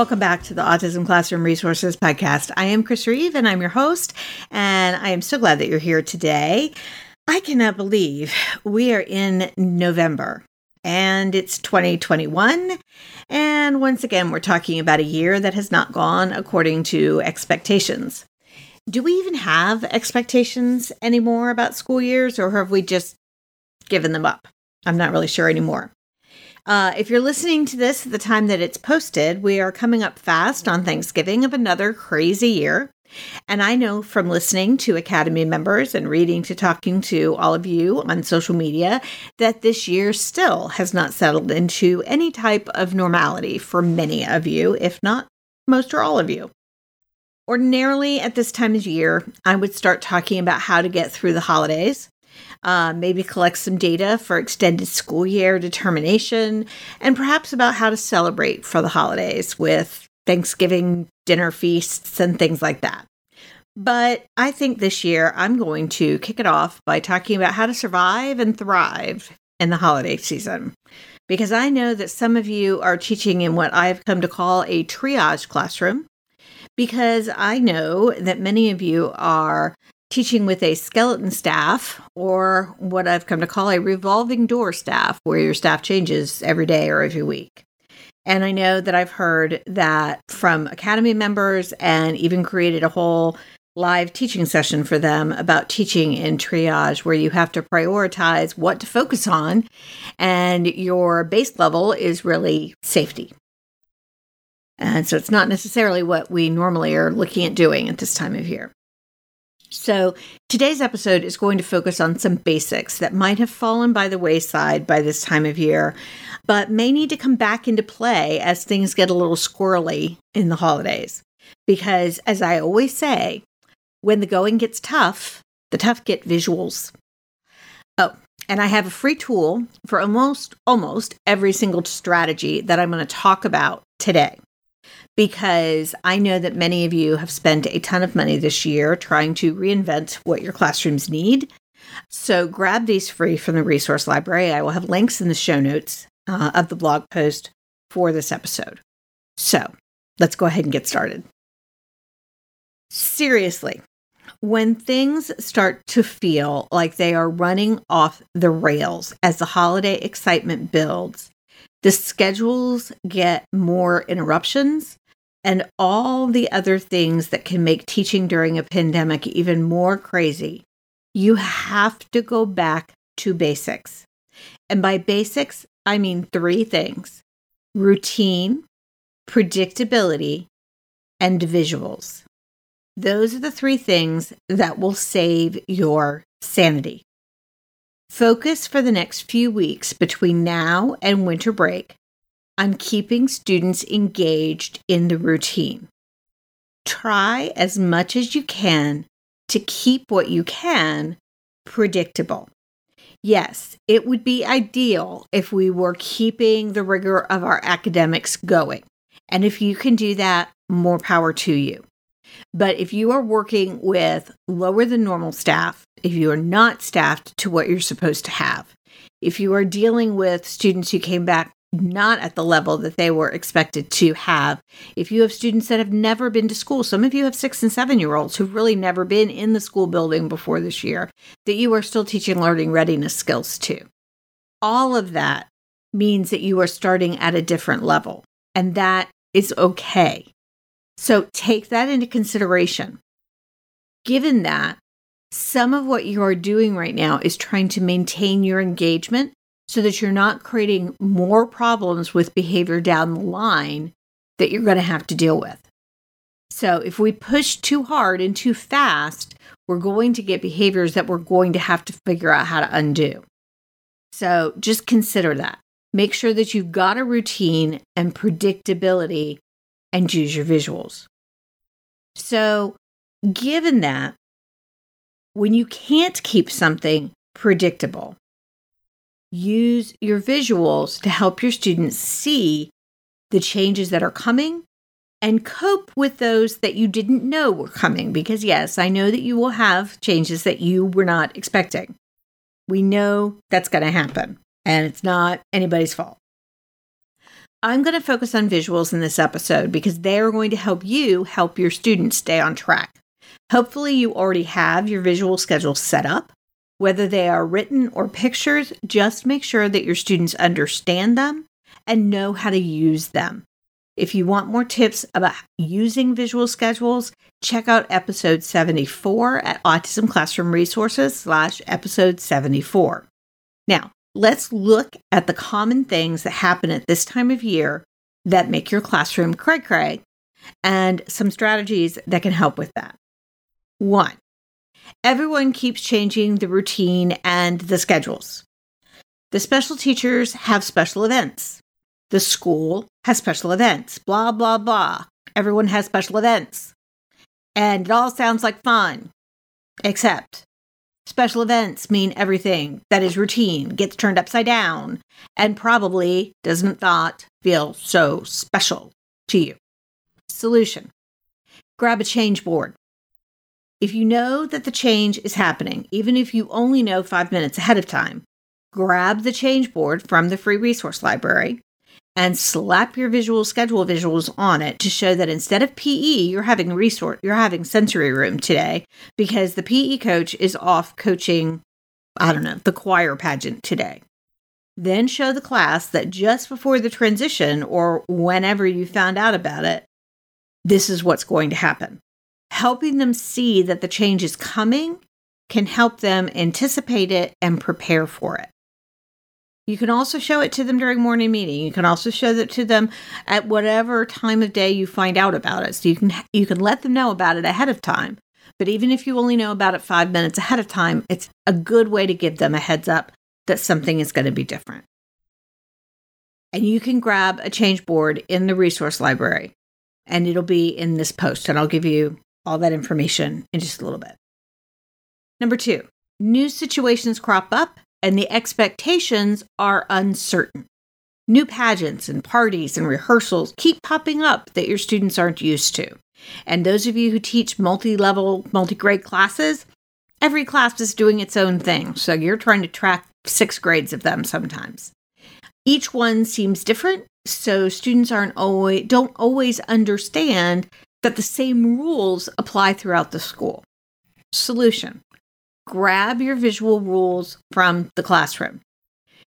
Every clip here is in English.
Welcome back to the Autism Classroom Resources Podcast. I am Chris Reeve and I'm your host, and I am so glad that you're here today. I cannot believe we are in November and it's 2021. And once again, we're talking about a year that has not gone according to expectations. Do we even have expectations anymore about school years, or have we just given them up? I'm not really sure anymore. Uh, if you're listening to this at the time that it's posted, we are coming up fast on Thanksgiving of another crazy year. And I know from listening to Academy members and reading to talking to all of you on social media that this year still has not settled into any type of normality for many of you, if not most or all of you. Ordinarily, at this time of year, I would start talking about how to get through the holidays, uh, maybe collect some data for extended school year determination, and perhaps about how to celebrate for the holidays with Thanksgiving dinner feasts and things like that. But I think this year I'm going to kick it off by talking about how to survive and thrive in the holiday season. Because I know that some of you are teaching in what I've come to call a triage classroom. Because I know that many of you are teaching with a skeleton staff or what I've come to call a revolving door staff, where your staff changes every day or every week. And I know that I've heard that from Academy members and even created a whole live teaching session for them about teaching in triage, where you have to prioritize what to focus on. And your base level is really safety. And so it's not necessarily what we normally are looking at doing at this time of year. So, today's episode is going to focus on some basics that might have fallen by the wayside by this time of year, but may need to come back into play as things get a little squirrely in the holidays. Because, as I always say, when the going gets tough, the tough get visuals. Oh, and I have a free tool for almost almost every single strategy that I'm going to talk about today because I know that many of you have spent a ton of money this year trying to reinvent what your classrooms need. So grab these free from the resource library. I will have links in the show notes uh, of the blog post for this episode. So let's go ahead and get started. Seriously, when things start to feel like they are running off the rails as the holiday excitement builds, the schedules get more interruptions and all the other things that can make teaching during a pandemic even more crazy, you have to go back to basics. And by basics, I mean three things routine, predictability, and visuals. Those are the three things that will save your sanity. Focus for the next few weeks between now and winter break on keeping students engaged in the routine. Try as much as you can to keep what you can predictable. Yes, it would be ideal if we were keeping the rigor of our academics going. And if you can do that, more power to you. But if you are working with lower than normal staff, if you are not staffed to what you're supposed to have, if you are dealing with students who came back not at the level that they were expected to have. If you have students that have never been to school, some of you have six and seven year olds who've really never been in the school building before this year, that you are still teaching learning readiness skills to. All of that means that you are starting at a different level, and that is okay. So take that into consideration. Given that, some of what you are doing right now is trying to maintain your engagement so that you're not creating more problems with behavior down the line that you're going to have to deal with. So, if we push too hard and too fast, we're going to get behaviors that we're going to have to figure out how to undo. So just consider that. Make sure that you've got a routine and predictability and use your visuals. So, given that, when you can't keep something predictable, use your visuals to help your students see the changes that are coming and cope with those that you didn't know were coming. Because, yes, I know that you will have changes that you were not expecting. We know that's going to happen, and it's not anybody's fault. I'm going to focus on visuals in this episode because they are going to help you help your students stay on track. Hopefully, you already have your visual schedule set up. Whether they are written or pictures, just make sure that your students understand them and know how to use them. If you want more tips about using visual schedules, check out episode 74 at Autism Classroom Resources slash episode 74. Now, let's look at the common things that happen at this time of year that make your classroom cray cray and some strategies that can help with that. One, everyone keeps changing the routine and the schedules. The special teachers have special events. The school has special events, blah, blah, blah. Everyone has special events. And it all sounds like fun, except special events mean everything that is routine gets turned upside down and probably doesn't not feel so special to you. Solution Grab a change board. If you know that the change is happening, even if you only know five minutes ahead of time, grab the change board from the free resource library and slap your visual schedule visuals on it to show that instead of PE, you're having resource, you're having sensory room today because the PE coach is off coaching, I don't know, the choir pageant today. Then show the class that just before the transition or whenever you found out about it, this is what's going to happen. Helping them see that the change is coming can help them anticipate it and prepare for it. You can also show it to them during morning meeting. You can also show it to them at whatever time of day you find out about it. So you can you can let them know about it ahead of time. But even if you only know about it 5 minutes ahead of time, it's a good way to give them a heads up that something is going to be different. And you can grab a change board in the resource library and it'll be in this post and I'll give you all that information in just a little bit. Number 2, new situations crop up and the expectations are uncertain. New pageants and parties and rehearsals keep popping up that your students aren't used to. And those of you who teach multi level, multi grade classes, every class is doing its own thing. So you're trying to track six grades of them sometimes. Each one seems different, so students aren't always don't always understand that the same rules apply throughout the school. Solution grab your visual rules from the classroom.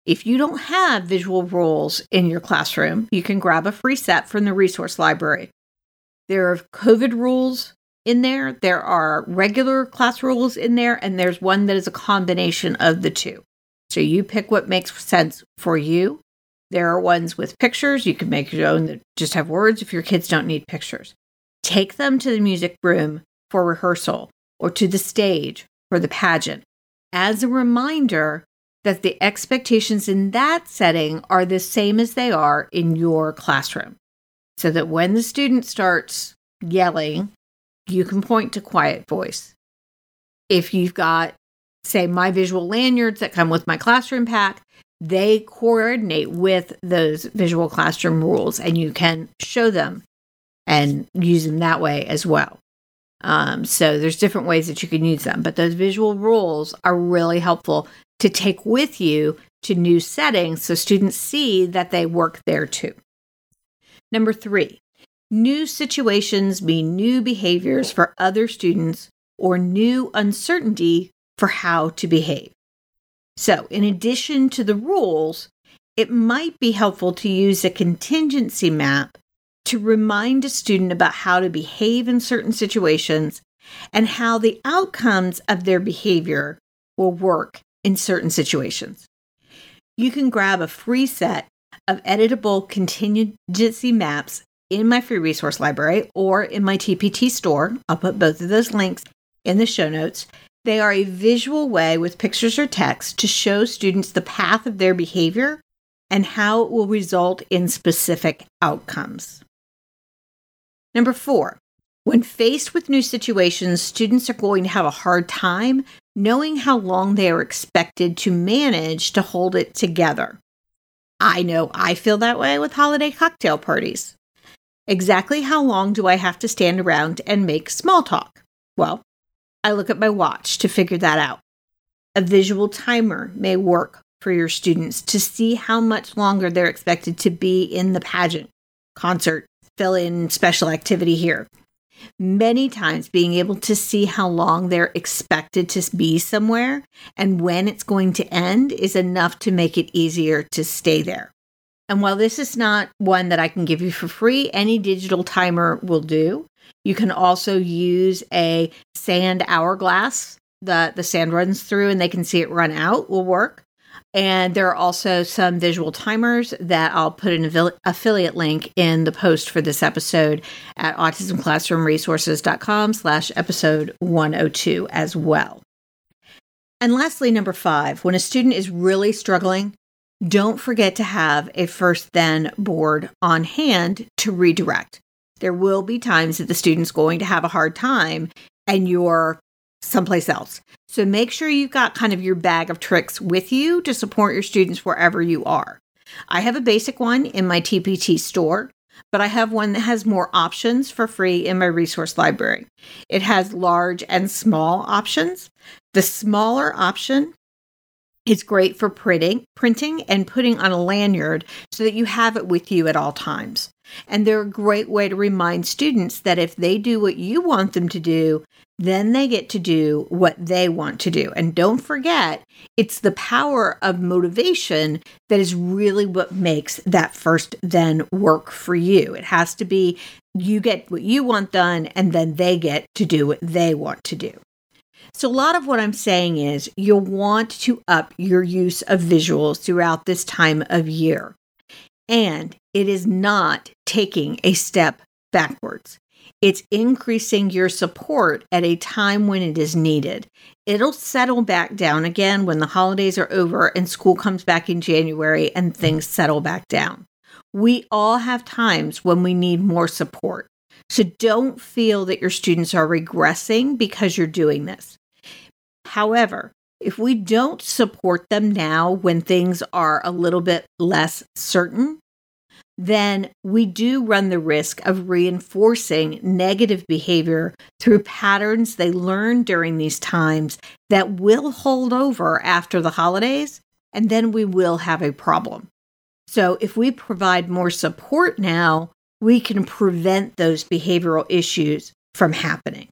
If you don't have visual rules in your classroom, you can grab a free set from the resource library. There are COVID rules in there, there are regular class rules in there, and there's one that is a combination of the two. So you pick what makes sense for you. There are ones with pictures. You can make your own that just have words if your kids don't need pictures. Take them to the music room for rehearsal or to the stage for the pageant as a reminder that the expectations in that setting are the same as they are in your classroom. So that when the student starts yelling, you can point to quiet voice. If you've got, say, my visual lanyards that come with my classroom pack, they coordinate with those visual classroom rules and you can show them and use them that way as well. Um, so there's different ways that you can use them, but those visual rules are really helpful to take with you to new settings so students see that they work there too. Number three, new situations mean new behaviors for other students or new uncertainty for how to behave. So, in addition to the rules, it might be helpful to use a contingency map to remind a student about how to behave in certain situations and how the outcomes of their behavior will work in certain situations. You can grab a free set of editable contingency maps in my free resource library or in my TPT store. I'll put both of those links in the show notes. They are a visual way with pictures or text to show students the path of their behavior and how it will result in specific outcomes. Number four, when faced with new situations, students are going to have a hard time knowing how long they are expected to manage to hold it together. I know I feel that way with holiday cocktail parties. Exactly how long do I have to stand around and make small talk? Well, I look at my watch to figure that out. A visual timer may work for your students to see how much longer they're expected to be in the pageant, concert, fill in special activity here. Many times, being able to see how long they're expected to be somewhere and when it's going to end is enough to make it easier to stay there. And while this is not one that I can give you for free, any digital timer will do. You can also use a sand hourglass that the sand runs through and they can see it run out will work. And there are also some visual timers that I'll put an affiliate link in the post for this episode at autismclassroomresources.com slash episode 102 as well. And lastly, number five, when a student is really struggling, don't forget to have a first then board on hand to redirect. There will be times that the student's going to have a hard time and you're someplace else. So make sure you've got kind of your bag of tricks with you to support your students wherever you are. I have a basic one in my TPT store, but I have one that has more options for free in my resource library. It has large and small options. The smaller option is great for printing, printing and putting on a lanyard so that you have it with you at all times. And they're a great way to remind students that if they do what you want them to do, then they get to do what they want to do. And don't forget, it's the power of motivation that is really what makes that first then work for you. It has to be you get what you want done, and then they get to do what they want to do. So, a lot of what I'm saying is you'll want to up your use of visuals throughout this time of year. And it is not taking a step backwards. It's increasing your support at a time when it is needed. It'll settle back down again when the holidays are over and school comes back in January and things settle back down. We all have times when we need more support. So don't feel that your students are regressing because you're doing this. However, if we don't support them now when things are a little bit less certain, then we do run the risk of reinforcing negative behavior through patterns they learn during these times that will hold over after the holidays, and then we will have a problem. So, if we provide more support now, we can prevent those behavioral issues from happening.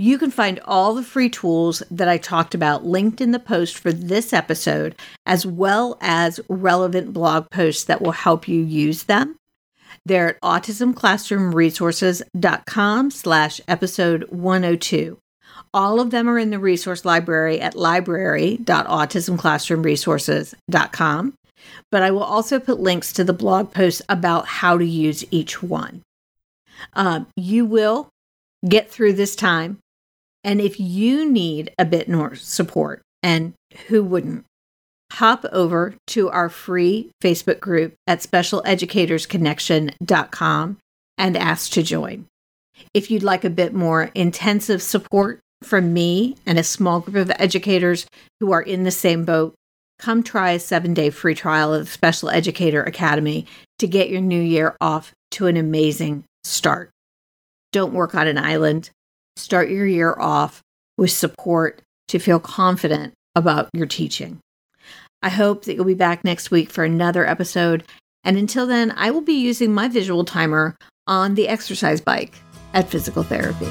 You can find all the free tools that I talked about linked in the post for this episode, as well as relevant blog posts that will help you use them. They're at autismclassroomresources.com slash episode 102. All of them are in the resource library at library.autismclassroomresources.com but I will also put links to the blog posts about how to use each one. Um, you will get through this time. And if you need a bit more support, and who wouldn't, hop over to our free Facebook group at specialeducatorsconnection.com and ask to join. If you'd like a bit more intensive support from me and a small group of educators who are in the same boat, come try a seven day free trial of the Special Educator Academy to get your new year off to an amazing start. Don't work on an island. Start your year off with support to feel confident about your teaching. I hope that you'll be back next week for another episode. And until then, I will be using my visual timer on the exercise bike at physical therapy.